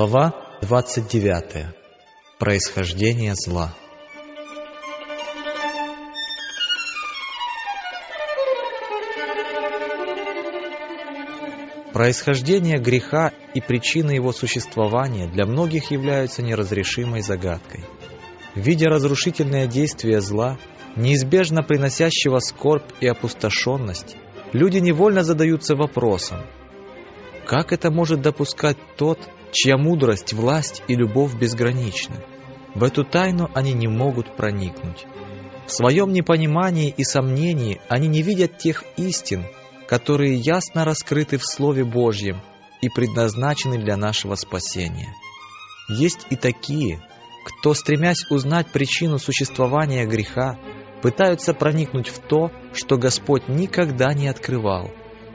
Глава 29. Происхождение зла. Происхождение греха и причины его существования для многих являются неразрешимой загадкой. Видя разрушительное действие зла, неизбежно приносящего скорбь и опустошенность, люди невольно задаются вопросом, как это может допускать тот, чья мудрость, власть и любовь безграничны? В эту тайну они не могут проникнуть. В своем непонимании и сомнении они не видят тех истин, которые ясно раскрыты в Слове Божьем и предназначены для нашего спасения. Есть и такие, кто, стремясь узнать причину существования греха, пытаются проникнуть в то, что Господь никогда не открывал.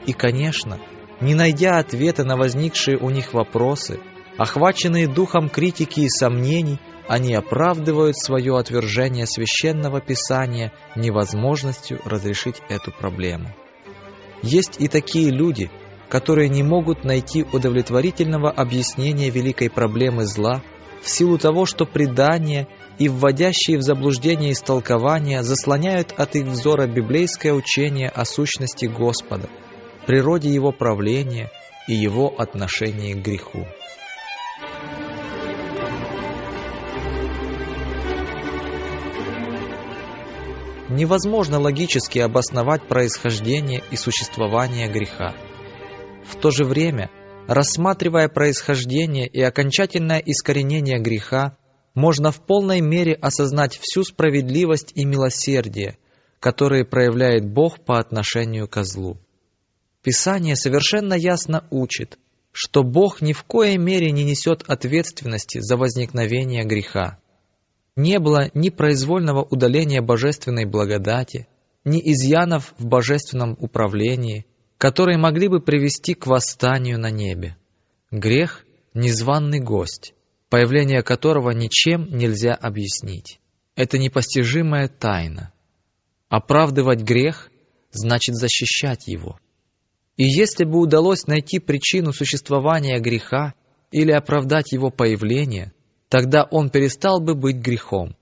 И, конечно, не найдя ответа на возникшие у них вопросы, охваченные духом критики и сомнений, они оправдывают свое отвержение священного писания невозможностью разрешить эту проблему. Есть и такие люди, которые не могут найти удовлетворительного объяснения великой проблемы зла в силу того, что предания и вводящие в заблуждение истолкования заслоняют от их взора библейское учение о сущности Господа, природе Его правления и Его отношении к греху. невозможно логически обосновать происхождение и существование греха. В то же время, рассматривая происхождение и окончательное искоренение греха, можно в полной мере осознать всю справедливость и милосердие, которые проявляет Бог по отношению к злу. Писание совершенно ясно учит, что Бог ни в коей мере не несет ответственности за возникновение греха не было ни произвольного удаления божественной благодати, ни изъянов в божественном управлении, которые могли бы привести к восстанию на небе. Грех — незваный гость, появление которого ничем нельзя объяснить. Это непостижимая тайна. Оправдывать грех значит защищать его. И если бы удалось найти причину существования греха или оправдать его появление, тогда он перестал бы быть грехом.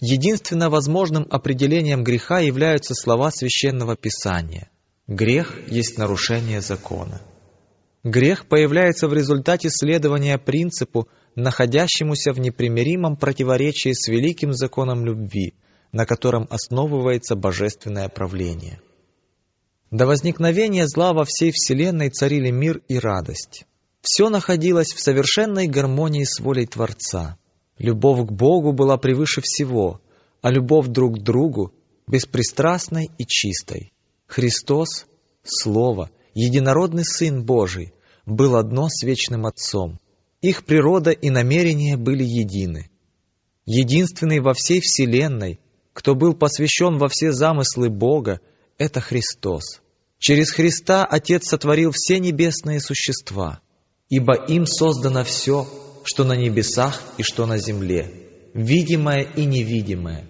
Единственно возможным определением греха являются слова Священного Писания. Грех есть нарушение закона. Грех появляется в результате следования принципу, находящемуся в непримиримом противоречии с великим законом любви, на котором основывается божественное правление. До возникновения зла во всей Вселенной царили мир и радость. Все находилось в совершенной гармонии с волей Творца. Любовь к Богу была превыше всего, а любовь друг к другу беспристрастной и чистой. Христос, Слово, единородный Сын Божий, был одно с вечным Отцом. Их природа и намерения были едины. Единственный во всей Вселенной, кто был посвящен во все замыслы Бога, это Христос. Через Христа Отец сотворил все небесные существа – ибо им создано все, что на небесах и что на земле, видимое и невидимое,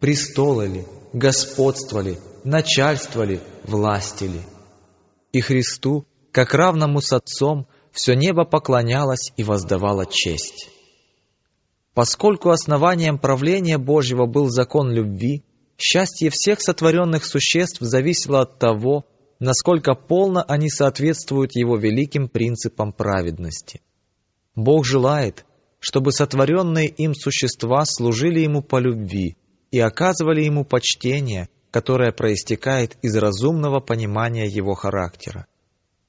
престолы ли, господство ли, начальство ли, власти ли. И Христу, как равному с Отцом, все небо поклонялось и воздавало честь. Поскольку основанием правления Божьего был закон любви, счастье всех сотворенных существ зависело от того, насколько полно они соответствуют Его великим принципам праведности. Бог желает, чтобы сотворенные им существа служили Ему по любви и оказывали Ему почтение, которое проистекает из разумного понимания Его характера.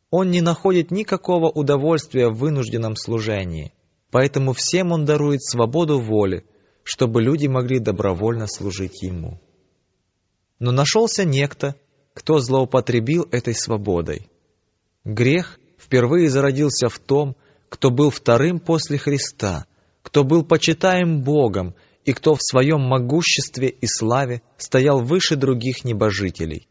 Он не находит никакого удовольствия в вынужденном служении, поэтому всем он дарует свободу воли, чтобы люди могли добровольно служить ему. Но нашелся некто, кто злоупотребил этой свободой. Грех впервые зародился в том, кто был вторым после Христа, кто был почитаем Богом и кто в своем могуществе и славе стоял выше других небожителей.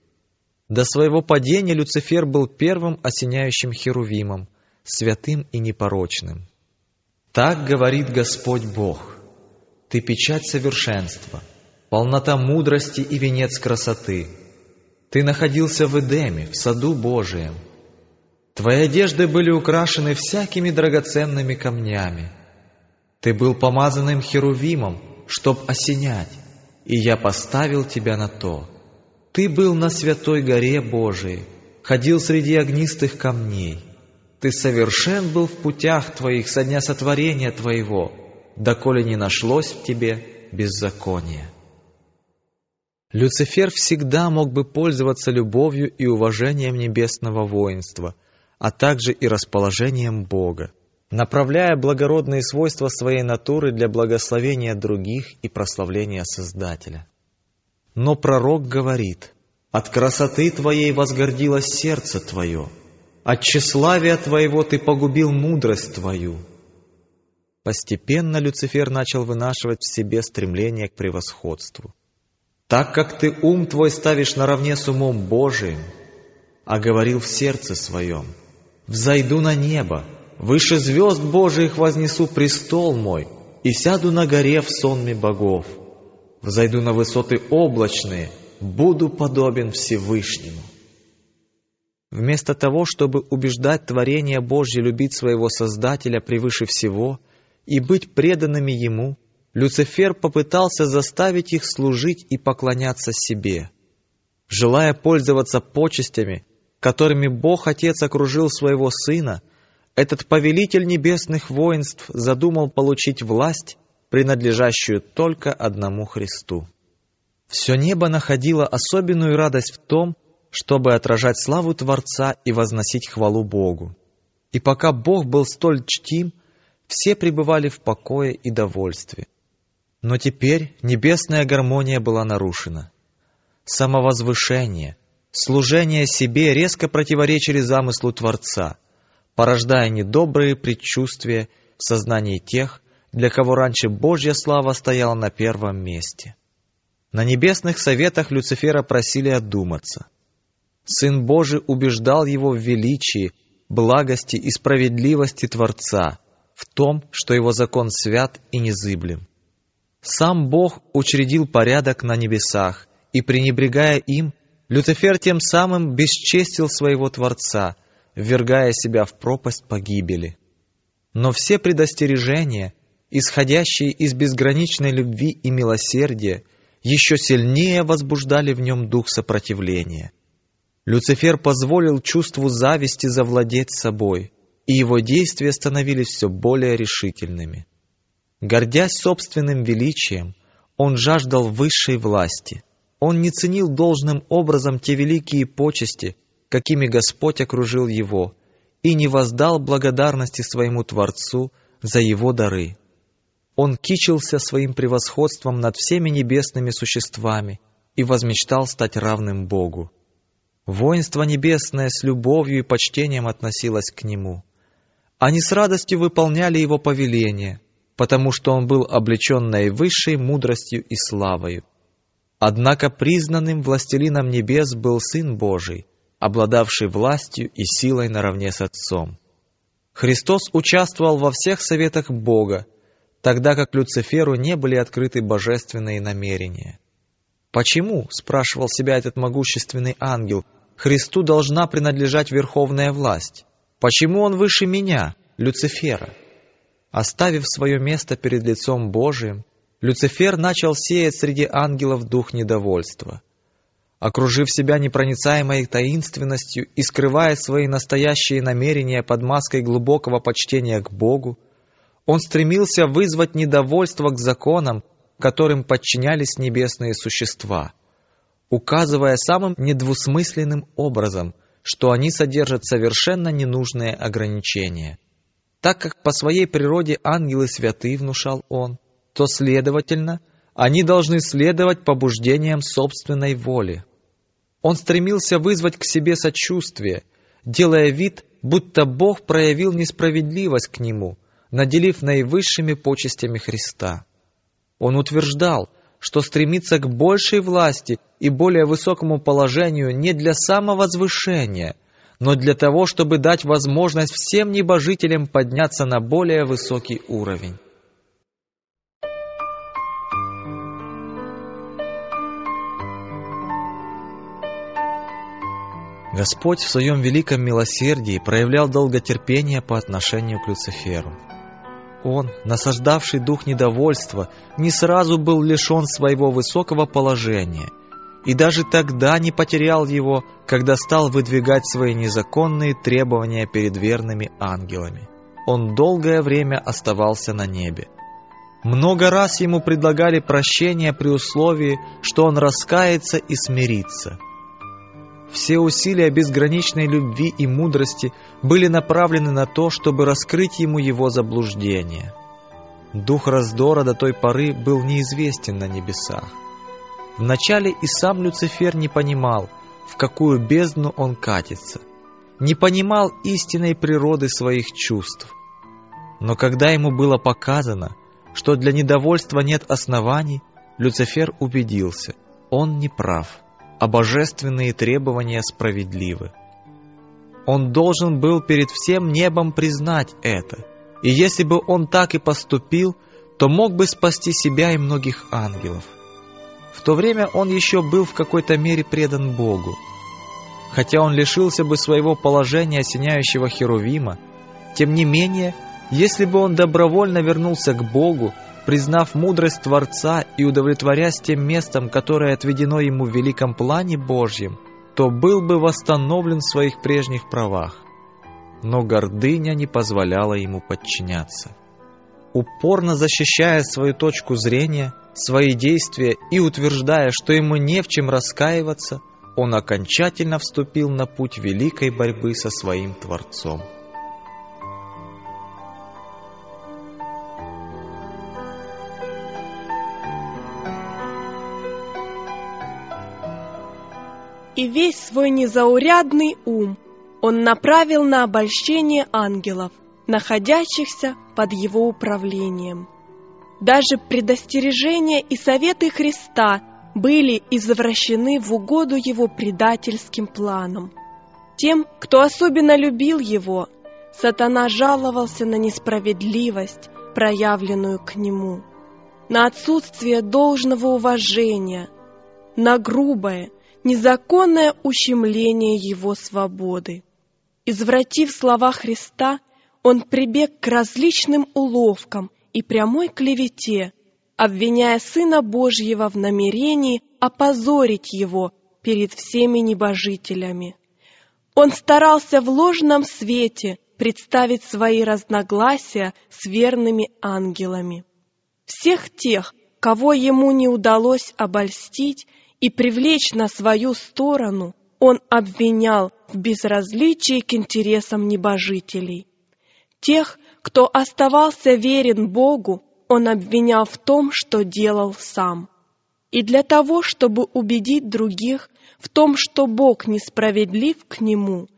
До своего падения Люцифер был первым осеняющим Херувимом, святым и непорочным. Так говорит Господь Бог. Ты печать совершенства, полнота мудрости и венец красоты. Ты находился в Эдеме, в саду Божием. Твои одежды были украшены всякими драгоценными камнями. Ты был помазанным Херувимом, чтоб осенять, и я поставил тебя на то. Ты был на святой горе Божией, ходил среди огнистых камней. Ты совершен был в путях твоих со дня сотворения твоего, доколе не нашлось в тебе беззакония. Люцифер всегда мог бы пользоваться любовью и уважением небесного воинства, а также и расположением Бога, направляя благородные свойства своей натуры для благословения других и прославления Создателя. Но пророк говорит, «От красоты твоей возгордилось сердце твое, от тщеславия твоего ты погубил мудрость твою». Постепенно Люцифер начал вынашивать в себе стремление к превосходству. «Так как ты ум твой ставишь наравне с умом Божиим, а говорил в сердце своем, «Взойду на небо, выше звезд Божиих вознесу престол мой и сяду на горе в сонме богов» взойду на высоты облачные, буду подобен Всевышнему. Вместо того, чтобы убеждать творение Божье любить своего Создателя превыше всего и быть преданными Ему, Люцифер попытался заставить их служить и поклоняться себе. Желая пользоваться почестями, которыми Бог Отец окружил своего Сына, этот повелитель небесных воинств задумал получить власть принадлежащую только одному Христу. Все небо находило особенную радость в том, чтобы отражать славу Творца и возносить хвалу Богу. И пока Бог был столь чтим, все пребывали в покое и довольстве. Но теперь небесная гармония была нарушена. Самовозвышение, служение себе резко противоречили замыслу Творца, порождая недобрые предчувствия в сознании тех, для кого раньше Божья слава стояла на первом месте. На небесных советах Люцифера просили одуматься. Сын Божий убеждал его в величии, благости и справедливости Творца, в том, что его закон свят и незыблем. Сам Бог учредил порядок на небесах, и, пренебрегая им, Люцифер тем самым бесчестил своего Творца, ввергая себя в пропасть погибели. Но все предостережения, исходящие из безграничной любви и милосердия, еще сильнее возбуждали в нем дух сопротивления. Люцифер позволил чувству зависти завладеть собой, и его действия становились все более решительными. Гордясь собственным величием, он жаждал высшей власти. Он не ценил должным образом те великие почести, какими Господь окружил его, и не воздал благодарности своему Творцу за его дары. Он кичился своим превосходством над всеми небесными существами и возмечтал стать равным Богу. Воинство небесное с любовью и почтением относилось к нему. Они с радостью выполняли его повеления, потому что он был облечен наивысшей мудростью и славою. Однако признанным властелином небес был Сын Божий, обладавший властью и силой наравне с Отцом. Христос участвовал во всех советах Бога, тогда как Люциферу не были открыты божественные намерения. «Почему?» — спрашивал себя этот могущественный ангел. «Христу должна принадлежать верховная власть. Почему он выше меня, Люцифера?» Оставив свое место перед лицом Божиим, Люцифер начал сеять среди ангелов дух недовольства. Окружив себя непроницаемой таинственностью и скрывая свои настоящие намерения под маской глубокого почтения к Богу, он стремился вызвать недовольство к законам, которым подчинялись небесные существа, указывая самым недвусмысленным образом, что они содержат совершенно ненужные ограничения. Так как по своей природе ангелы святы, внушал он, то, следовательно, они должны следовать побуждениям собственной воли. Он стремился вызвать к себе сочувствие, делая вид, будто Бог проявил несправедливость к нему, наделив наивысшими почестями Христа. Он утверждал, что стремится к большей власти и более высокому положению не для самовозвышения, но для того, чтобы дать возможность всем небожителям подняться на более высокий уровень. Господь в своем великом милосердии проявлял долготерпение по отношению к Люциферу. Он, насаждавший дух недовольства, не сразу был лишен своего высокого положения, и даже тогда не потерял его, когда стал выдвигать свои незаконные требования перед верными ангелами. Он долгое время оставался на небе. Много раз ему предлагали прощение при условии, что он раскается и смирится – все усилия безграничной любви и мудрости были направлены на то, чтобы раскрыть ему его заблуждение. Дух раздора до той поры был неизвестен на небесах. Вначале и сам Люцифер не понимал, в какую бездну он катится, не понимал истинной природы своих чувств. Но когда ему было показано, что для недовольства нет оснований, Люцифер убедился, он не прав а божественные требования справедливы. Он должен был перед всем небом признать это, и если бы он так и поступил, то мог бы спасти себя и многих ангелов. В то время он еще был в какой-то мере предан Богу. Хотя он лишился бы своего положения осеняющего Херувима, тем не менее, если бы он добровольно вернулся к Богу, признав мудрость Творца и удовлетворясь тем местом, которое отведено ему в великом плане Божьем, то был бы восстановлен в своих прежних правах. Но гордыня не позволяла ему подчиняться. Упорно защищая свою точку зрения, свои действия и утверждая, что ему не в чем раскаиваться, он окончательно вступил на путь великой борьбы со своим Творцом. и весь свой незаурядный ум он направил на обольщение ангелов, находящихся под его управлением. Даже предостережения и советы Христа были извращены в угоду его предательским планам. Тем, кто особенно любил его, сатана жаловался на несправедливость, проявленную к нему, на отсутствие должного уважения, на грубое, незаконное ущемление его свободы. Извратив слова Христа, он прибег к различным уловкам и прямой клевете, обвиняя Сына Божьего в намерении опозорить его перед всеми небожителями. Он старался в ложном свете представить свои разногласия с верными ангелами. Всех тех, кого ему не удалось обольстить, и привлечь на свою сторону, он обвинял в безразличии к интересам небожителей. Тех, кто оставался верен Богу, он обвинял в том, что делал сам. И для того, чтобы убедить других в том, что Бог несправедлив к нему,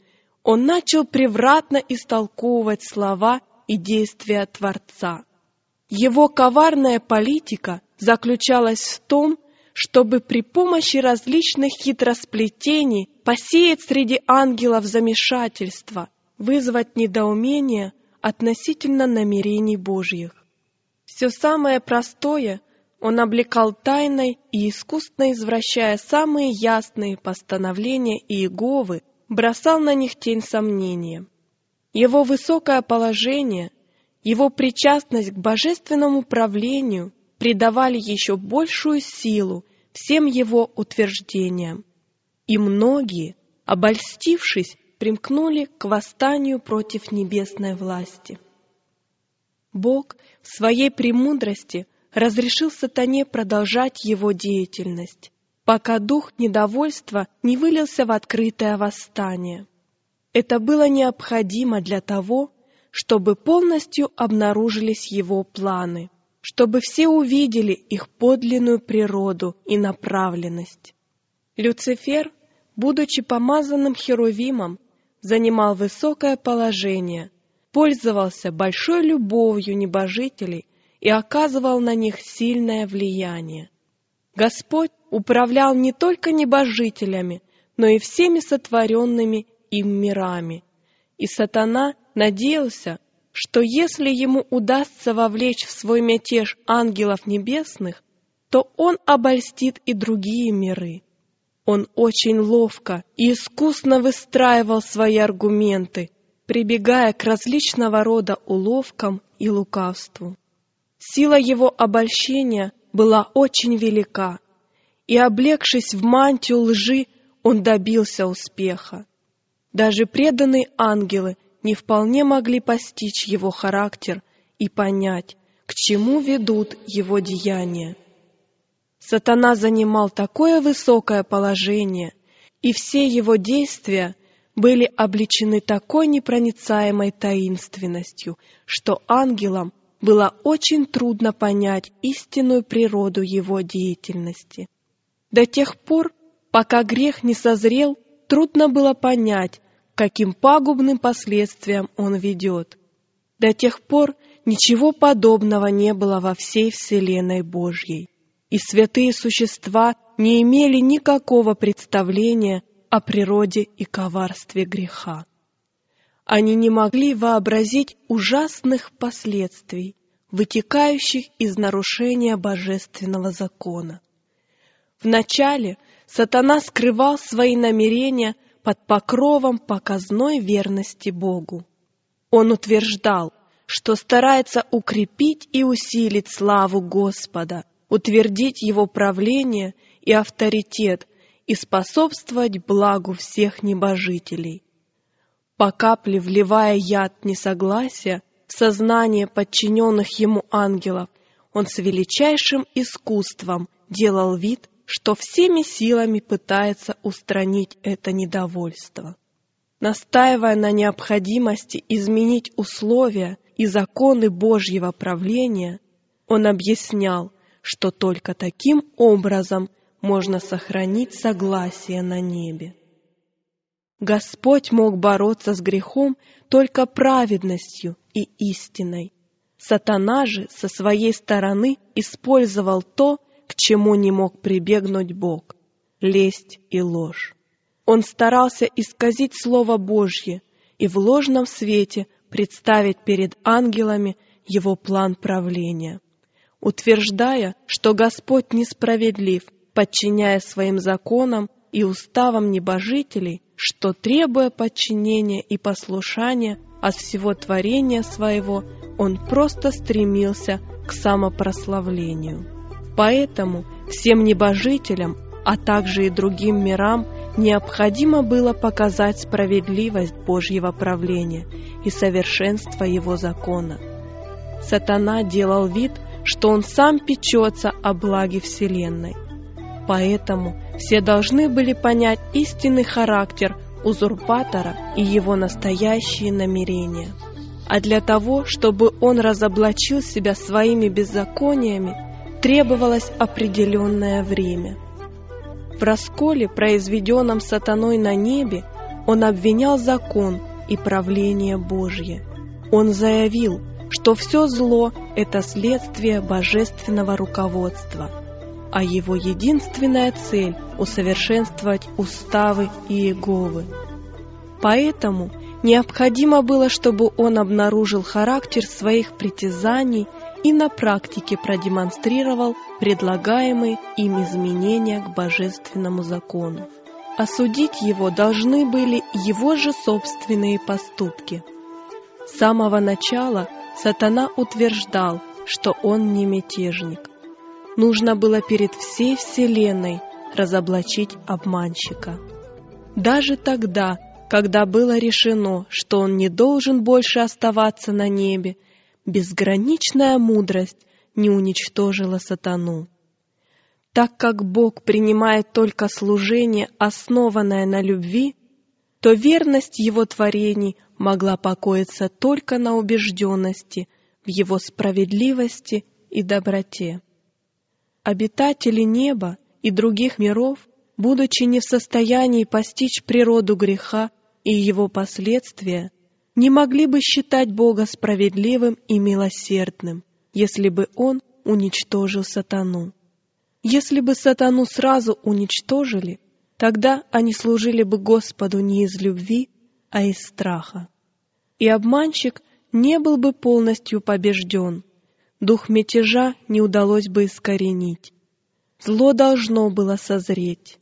он начал превратно истолковывать слова и действия Творца. Его коварная политика заключалась в том, чтобы при помощи различных хитросплетений посеять среди ангелов замешательство, вызвать недоумение относительно намерений Божьих. Все самое простое он облекал тайной и, искусно извращая самые ясные постановления Иеговы, бросал на них тень сомнения. Его высокое положение, его причастность к божественному правлению придавали еще большую силу всем его утверждениям. И многие, обольстившись, примкнули к восстанию против небесной власти. Бог в своей премудрости разрешил сатане продолжать его деятельность, пока дух недовольства не вылился в открытое восстание. Это было необходимо для того, чтобы полностью обнаружились его планы, чтобы все увидели их подлинную природу и направленность. Люцифер, будучи помазанным Херувимом, занимал высокое положение, пользовался большой любовью небожителей и оказывал на них сильное влияние. Господь управлял не только небожителями, но и всеми сотворенными им мирами. И сатана надеялся, что если ему удастся вовлечь в свой мятеж ангелов небесных, то он обольстит и другие миры. Он очень ловко и искусно выстраивал свои аргументы, прибегая к различного рода уловкам и лукавству. Сила его обольщения была очень велика, и, облегшись в мантию лжи, он добился успеха. Даже преданные ангелы не вполне могли постичь его характер и понять, к чему ведут его деяния. Сатана занимал такое высокое положение, и все его действия были обличены такой непроницаемой таинственностью, что ангелам было очень трудно понять истинную природу его деятельности. До тех пор, пока грех не созрел, трудно было понять, каким пагубным последствиям он ведет. До тех пор ничего подобного не было во всей Вселенной Божьей, и святые существа не имели никакого представления о природе и коварстве греха. Они не могли вообразить ужасных последствий, вытекающих из нарушения божественного закона. Вначале сатана скрывал свои намерения под покровом показной верности Богу. Он утверждал, что старается укрепить и усилить славу Господа, утвердить Его правление и авторитет и способствовать благу всех небожителей. По капле вливая яд несогласия в сознание подчиненных ему ангелов, он с величайшим искусством делал вид, что всеми силами пытается устранить это недовольство. Настаивая на необходимости изменить условия и законы Божьего правления, он объяснял, что только таким образом можно сохранить согласие на небе. Господь мог бороться с грехом только праведностью и истиной. Сатана же со своей стороны использовал то, к чему не мог прибегнуть Бог — лесть и ложь. Он старался исказить Слово Божье и в ложном свете представить перед ангелами его план правления, утверждая, что Господь несправедлив, подчиняя своим законам и уставам небожителей, что, требуя подчинения и послушания от всего творения своего, он просто стремился к самопрославлению. Поэтому всем небожителям, а также и другим мирам, необходимо было показать справедливость Божьего правления и совершенство Его закона. Сатана делал вид, что он сам печется о благе Вселенной. Поэтому все должны были понять истинный характер узурпатора и его настоящие намерения. А для того, чтобы он разоблачил себя своими беззакониями, требовалось определенное время. В расколе, произведенном сатаной на небе, он обвинял закон и правление Божье. Он заявил, что все зло – это следствие божественного руководства, а его единственная цель – усовершенствовать уставы Иеговы. Поэтому необходимо было, чтобы он обнаружил характер своих притязаний – и на практике продемонстрировал предлагаемые им изменения к божественному закону. Осудить его должны были его же собственные поступки. С самого начала сатана утверждал, что он не мятежник. Нужно было перед всей вселенной разоблачить обманщика. Даже тогда, когда было решено, что он не должен больше оставаться на небе, безграничная мудрость не уничтожила сатану. Так как Бог принимает только служение, основанное на любви, то верность его творений могла покоиться только на убежденности в его справедливости и доброте. Обитатели неба и других миров, будучи не в состоянии постичь природу греха и его последствия, не могли бы считать Бога справедливым и милосердным, если бы Он уничтожил сатану. Если бы сатану сразу уничтожили, тогда они служили бы Господу не из любви, а из страха. И обманщик не был бы полностью побежден, дух мятежа не удалось бы искоренить. Зло должно было созреть.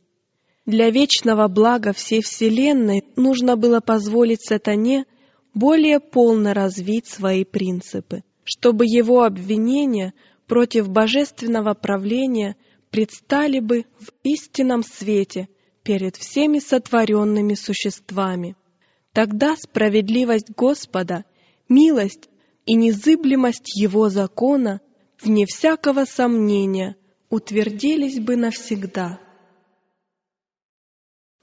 Для вечного блага всей Вселенной нужно было позволить сатане более полно развить свои принципы, чтобы его обвинения против божественного правления – предстали бы в истинном свете перед всеми сотворенными существами. Тогда справедливость Господа, милость и незыблемость Его закона, вне всякого сомнения, утвердились бы навсегда.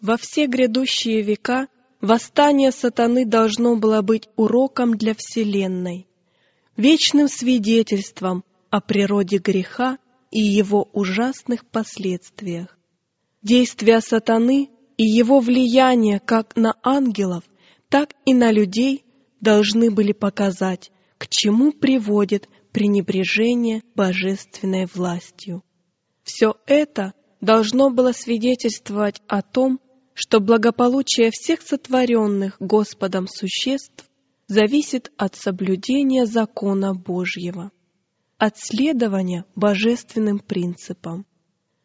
Во все грядущие века восстание сатаны должно было быть уроком для Вселенной, вечным свидетельством о природе греха и его ужасных последствиях. Действия сатаны и его влияние как на ангелов, так и на людей должны были показать, к чему приводит пренебрежение божественной властью. Все это должно было свидетельствовать о том, что благополучие всех сотворенных Господом существ зависит от соблюдения закона Божьего от следования божественным принципам.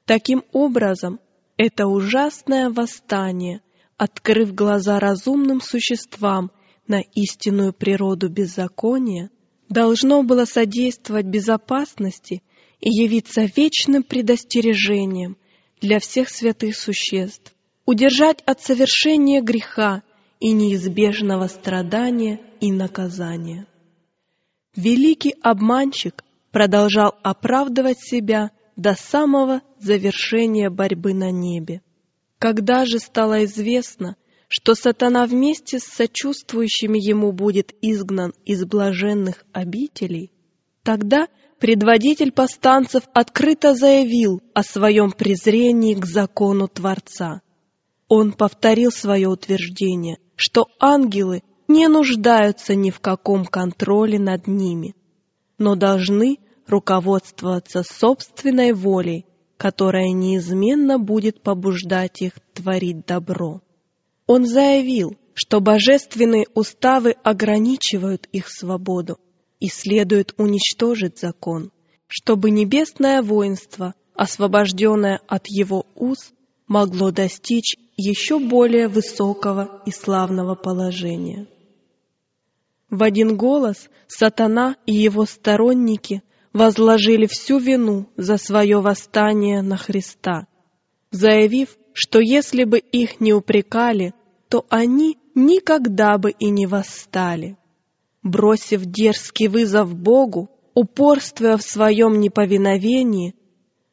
Таким образом, это ужасное восстание, открыв глаза разумным существам на истинную природу беззакония, должно было содействовать безопасности и явиться вечным предостережением для всех святых существ, удержать от совершения греха и неизбежного страдания и наказания. Великий обманщик продолжал оправдывать себя до самого завершения борьбы на небе. Когда же стало известно, что сатана вместе с сочувствующими ему будет изгнан из блаженных обителей, тогда предводитель повстанцев открыто заявил о своем презрении к закону Творца. Он повторил свое утверждение, что ангелы не нуждаются ни в каком контроле над ними – но должны руководствоваться собственной волей, которая неизменно будет побуждать их творить добро. Он заявил, что божественные уставы ограничивают их свободу и следует уничтожить закон, чтобы небесное воинство, освобожденное от его уз, могло достичь еще более высокого и славного положения. В один голос сатана и его сторонники возложили всю вину за свое восстание на Христа, заявив, что если бы их не упрекали, то они никогда бы и не восстали. Бросив дерзкий вызов Богу, упорствуя в своем неповиновении,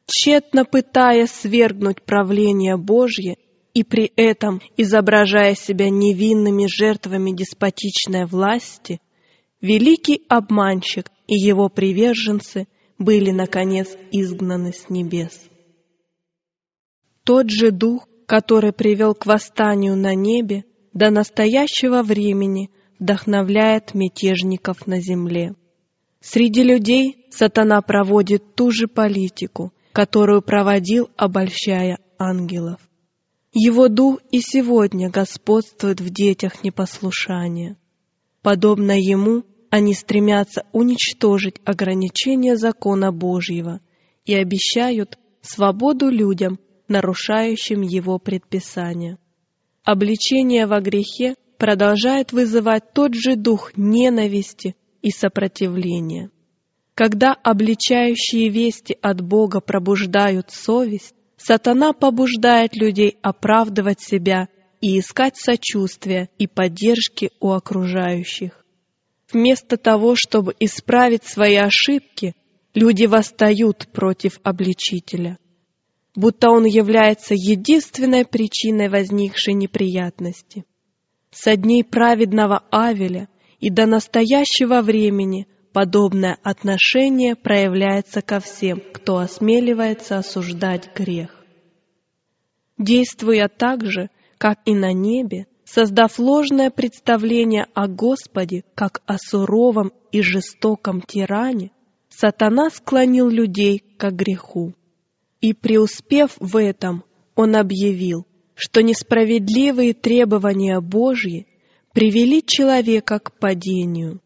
тщетно пытаясь свергнуть правление Божье и при этом, изображая себя невинными жертвами деспотичной власти, великий обманщик и его приверженцы были, наконец, изгнаны с небес. Тот же дух, который привел к восстанию на небе, до настоящего времени вдохновляет мятежников на земле. Среди людей сатана проводит ту же политику, которую проводил, обольщая ангелов. Его дух и сегодня господствует в детях непослушания. Подобно ему, они стремятся уничтожить ограничения закона Божьего и обещают свободу людям, нарушающим его предписания. Обличение во грехе продолжает вызывать тот же дух ненависти и сопротивления. Когда обличающие вести от Бога пробуждают совесть, Сатана побуждает людей оправдывать себя и искать сочувствия и поддержки у окружающих. Вместо того, чтобы исправить свои ошибки, люди восстают против обличителя, будто он является единственной причиной возникшей неприятности. со дней праведного Авеля и до настоящего времени подобное отношение проявляется ко всем, кто осмеливается осуждать грех. Действуя так же, как и на небе, создав ложное представление о Господе как о суровом и жестоком тиране, сатана склонил людей к греху. И преуспев в этом, он объявил, что несправедливые требования Божьи привели человека к падению,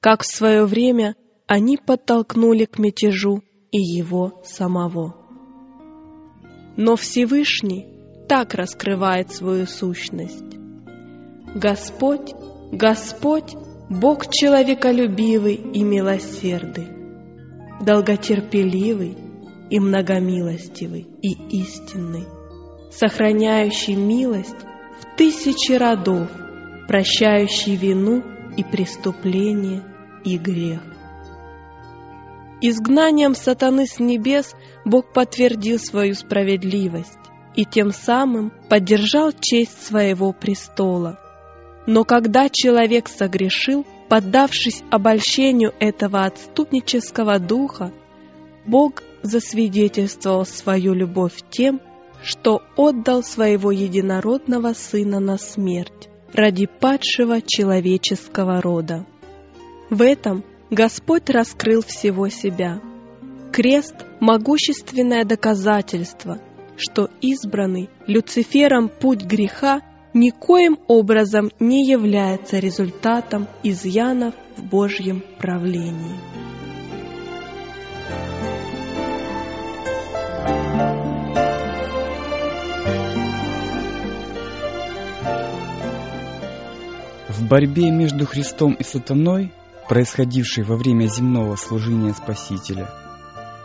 как в свое время они подтолкнули к мятежу и его самого. Но Всевышний так раскрывает свою сущность. Господь, Господь, Бог человеколюбивый и милосердный, долготерпеливый и многомилостивый и истинный, сохраняющий милость в тысячи родов, прощающий вину и преступление и грех. Изгнанием сатаны с небес Бог подтвердил свою справедливость и тем самым поддержал честь своего престола. Но когда человек согрешил, поддавшись обольщению этого отступнического духа, Бог засвидетельствовал свою любовь тем, что отдал своего единородного Сына на смерть ради падшего человеческого рода. В этом Господь раскрыл всего себя. Крест — могущественное доказательство, что избранный Люцифером путь греха никоим образом не является результатом изъянов в Божьем правлении. В борьбе между Христом и сатаной, происходившей во время земного служения Спасителя,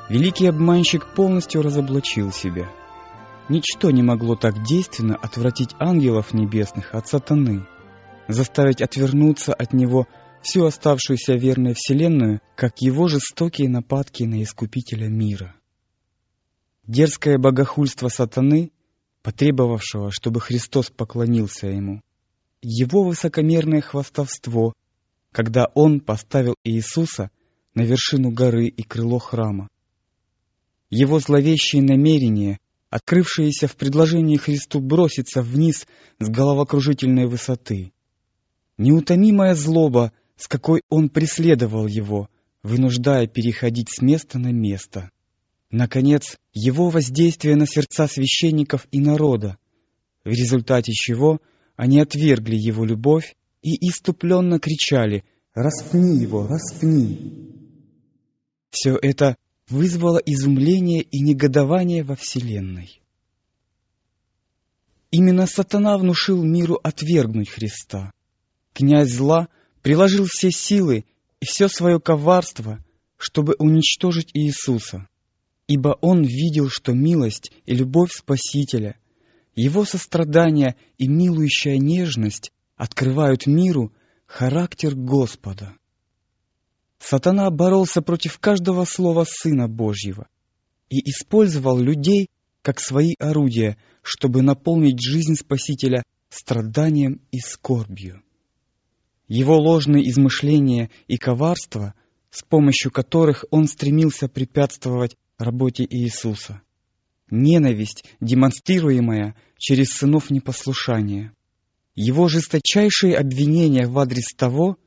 великий обманщик полностью разоблачил себя. Ничто не могло так действенно отвратить ангелов небесных от сатаны, заставить отвернуться от него всю оставшуюся верной вселенную, как его жестокие нападки на Искупителя мира. Дерзкое богохульство сатаны, потребовавшего, чтобы Христос поклонился ему, его высокомерное хвастовство, когда он поставил Иисуса на вершину горы и крыло храма. Его зловещие намерения, открывшиеся в предложении Христу броситься вниз с головокружительной высоты. Неутомимая злоба, с какой он преследовал его, вынуждая переходить с места на место. Наконец, его воздействие на сердца священников и народа, в результате чего – они отвергли его любовь и иступленно кричали «Распни его, распни!». Все это вызвало изумление и негодование во Вселенной. Именно сатана внушил миру отвергнуть Христа. Князь зла приложил все силы и все свое коварство, чтобы уничтожить Иисуса, ибо он видел, что милость и любовь Спасителя — его сострадание и милующая нежность открывают миру характер Господа. Сатана боролся против каждого слова Сына Божьего и использовал людей как свои орудия, чтобы наполнить жизнь Спасителя страданием и скорбью. Его ложные измышления и коварство, с помощью которых он стремился препятствовать работе Иисуса, ненависть, демонстрируемая через сынов непослушания. Его жесточайшие обвинения в адрес того,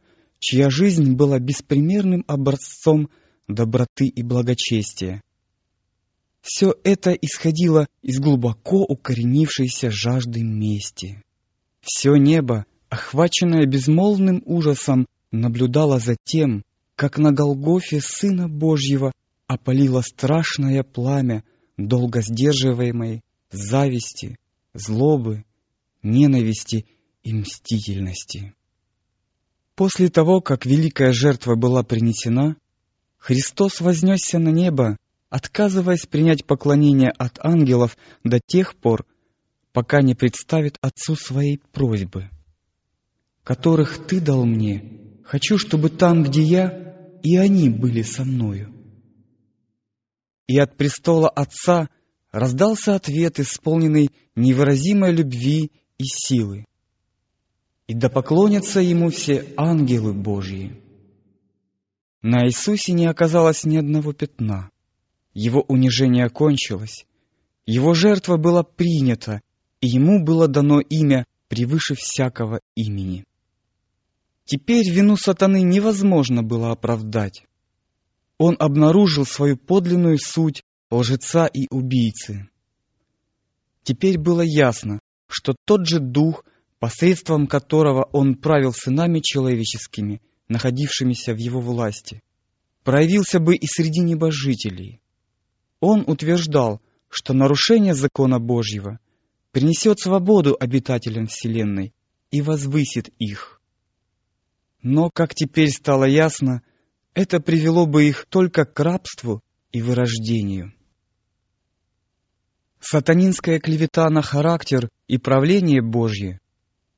чья жизнь была беспримерным образцом доброты и благочестия. Все это исходило из глубоко укоренившейся жажды мести. Все небо, охваченное безмолвным ужасом, наблюдало за тем, как на Голгофе Сына Божьего опалило страшное пламя, долго сдерживаемой зависти, злобы, ненависти и мстительности. После того, как великая жертва была принесена, Христос вознесся на небо, отказываясь принять поклонение от ангелов до тех пор, пока не представит Отцу своей просьбы, которых Ты дал мне. Хочу, чтобы там, где я, и они были со мною и от престола Отца раздался ответ, исполненный невыразимой любви и силы. И да поклонятся Ему все ангелы Божьи. На Иисусе не оказалось ни одного пятна. Его унижение кончилось, Его жертва была принята, и Ему было дано имя превыше всякого имени. Теперь вину сатаны невозможно было оправдать. Он обнаружил свою подлинную суть лжеца и убийцы. Теперь было ясно, что тот же дух, посредством которого он правил сынами человеческими, находившимися в его власти, проявился бы и среди небожителей. Он утверждал, что нарушение закона Божьего принесет свободу обитателям Вселенной и возвысит их. Но, как теперь стало ясно, это привело бы их только к рабству и вырождению. Сатанинская клевета на характер и правление Божье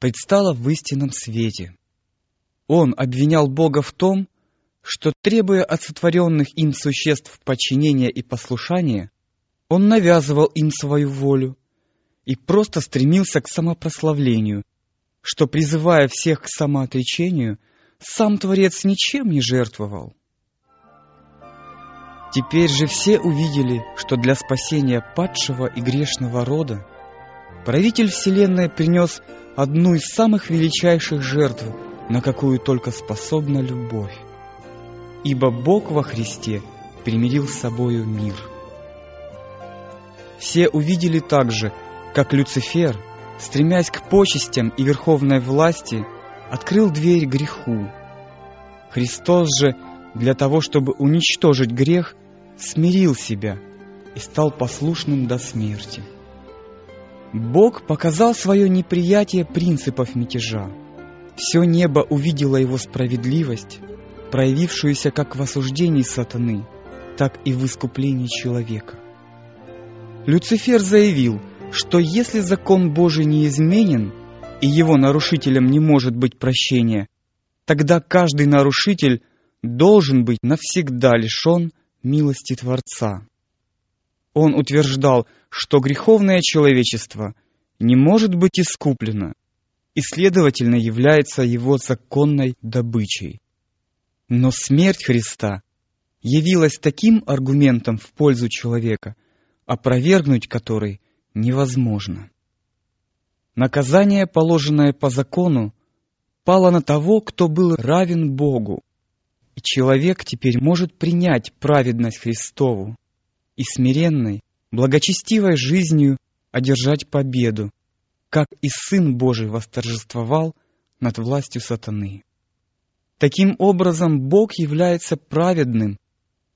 предстала в истинном свете. Он обвинял Бога в том, что, требуя от сотворенных им существ подчинения и послушания, он навязывал им свою волю и просто стремился к самопрославлению, что, призывая всех к самоотречению, сам Творец ничем не жертвовал. Теперь же все увидели, что для спасения падшего и грешного рода правитель Вселенной принес одну из самых величайших жертв, на какую только способна любовь. Ибо Бог во Христе примирил с собою мир. Все увидели также, как Люцифер, стремясь к почестям и верховной власти, открыл дверь греху. Христос же, для того, чтобы уничтожить грех, смирил себя и стал послушным до смерти. Бог показал свое неприятие принципов мятежа. Все небо увидело его справедливость, проявившуюся как в осуждении сатаны, так и в искуплении человека. Люцифер заявил, что если закон Божий не изменен, и его нарушителям не может быть прощения, тогда каждый нарушитель должен быть навсегда лишен милости Творца. Он утверждал, что греховное человечество не может быть искуплено и, следовательно, является его законной добычей. Но смерть Христа явилась таким аргументом в пользу человека, опровергнуть который невозможно. Наказание, положенное по закону, пало на того, кто был равен Богу, и человек теперь может принять праведность Христову и смиренной, благочестивой жизнью одержать победу, как и Сын Божий восторжествовал над властью сатаны. Таким образом, Бог является праведным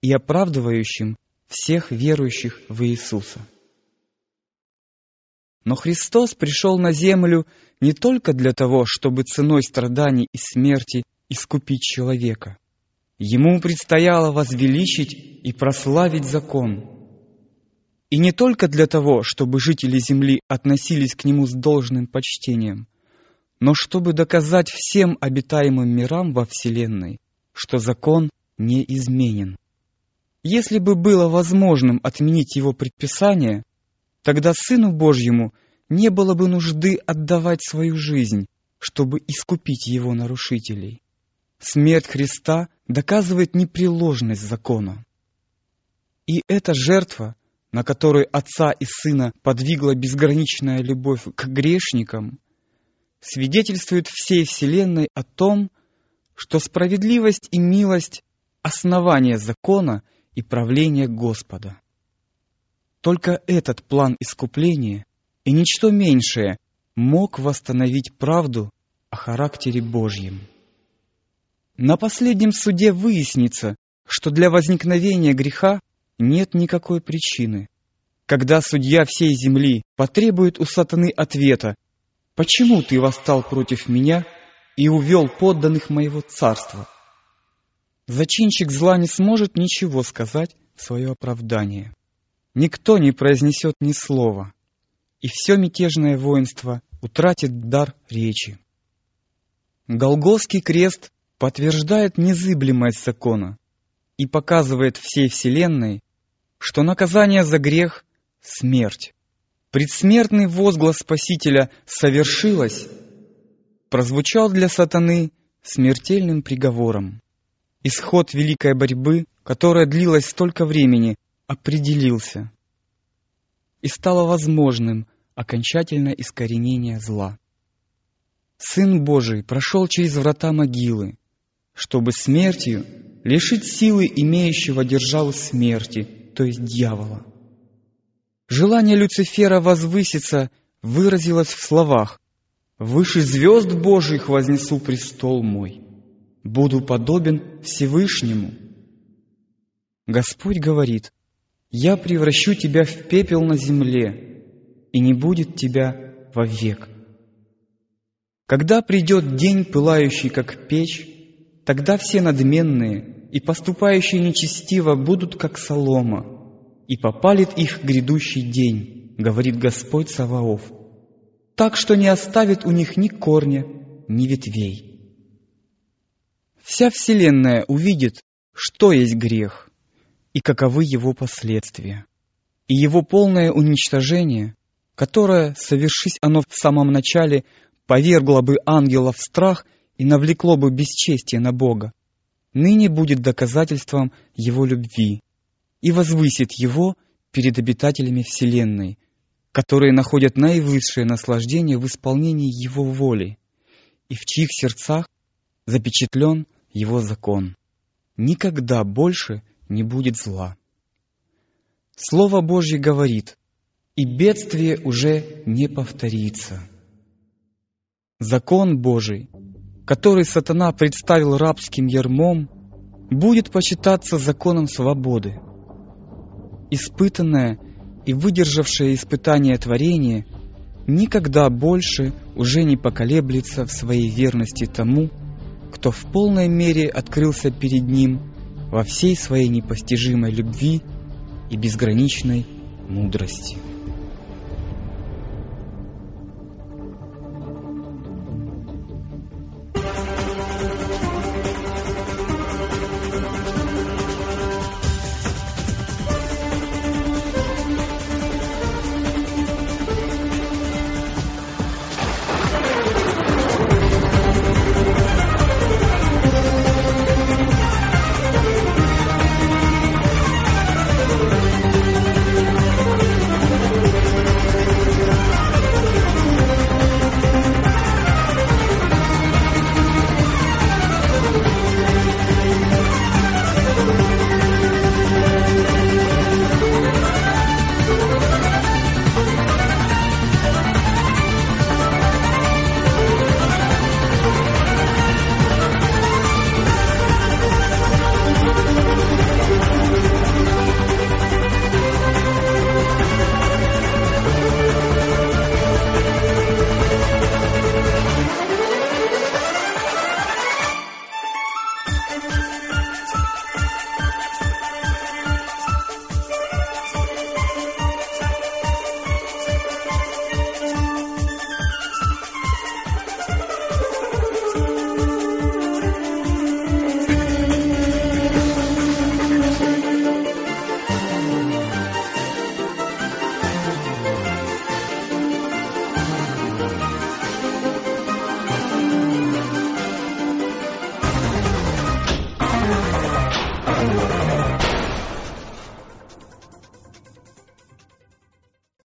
и оправдывающим всех верующих в Иисуса. Но Христос пришел на землю не только для того, чтобы ценой страданий и смерти искупить человека – Ему предстояло возвеличить и прославить закон. И не только для того, чтобы жители земли относились к нему с должным почтением, но чтобы доказать всем обитаемым мирам во Вселенной, что закон не изменен. Если бы было возможным отменить его предписание, тогда Сыну Божьему не было бы нужды отдавать свою жизнь, чтобы искупить его нарушителей. Смерть Христа доказывает непреложность закона. И эта жертва, на которую Отца и Сына подвигла безграничная любовь к грешникам, свидетельствует всей Вселенной о том, что справедливость и милость – основание закона и правления Господа. Только этот план искупления и ничто меньшее мог восстановить правду о характере Божьем. На последнем суде выяснится, что для возникновения греха нет никакой причины. Когда судья всей земли потребует у сатаны ответа, «Почему ты восстал против меня и увел подданных моего царства?» Зачинщик зла не сможет ничего сказать в свое оправдание. Никто не произнесет ни слова, и все мятежное воинство утратит дар речи. Голгофский крест подтверждает незыблемость закона и показывает всей Вселенной, что наказание за грех — смерть. Предсмертный возглас Спасителя «совершилось» прозвучал для сатаны смертельным приговором. Исход великой борьбы, которая длилась столько времени, определился. И стало возможным окончательное искоренение зла. Сын Божий прошел через врата могилы, чтобы смертью лишить силы имеющего державу смерти, то есть дьявола. Желание Люцифера возвыситься выразилось в словах «Выше звезд Божьих вознесу престол мой, буду подобен Всевышнему». Господь говорит, «Я превращу тебя в пепел на земле, и не будет тебя вовек». Когда придет день, пылающий, как печь, тогда все надменные и поступающие нечестиво будут, как солома, и попалит их грядущий день, говорит Господь Саваоф, так что не оставит у них ни корня, ни ветвей. Вся Вселенная увидит, что есть грех и каковы его последствия, и его полное уничтожение, которое, совершись оно в самом начале, повергло бы ангела в страх и навлекло бы бесчестие на Бога, ныне будет доказательством Его любви и возвысит Его перед обитателями Вселенной, которые находят наивысшее наслаждение в исполнении Его воли и в чьих сердцах запечатлен Его закон. Никогда больше не будет зла. Слово Божье говорит, и бедствие уже не повторится. Закон Божий, который сатана представил рабским ермом, будет почитаться законом свободы. Испытанное и выдержавшее испытание творение никогда больше уже не поколеблется в своей верности тому, кто в полной мере открылся перед ним во всей своей непостижимой любви и безграничной мудрости.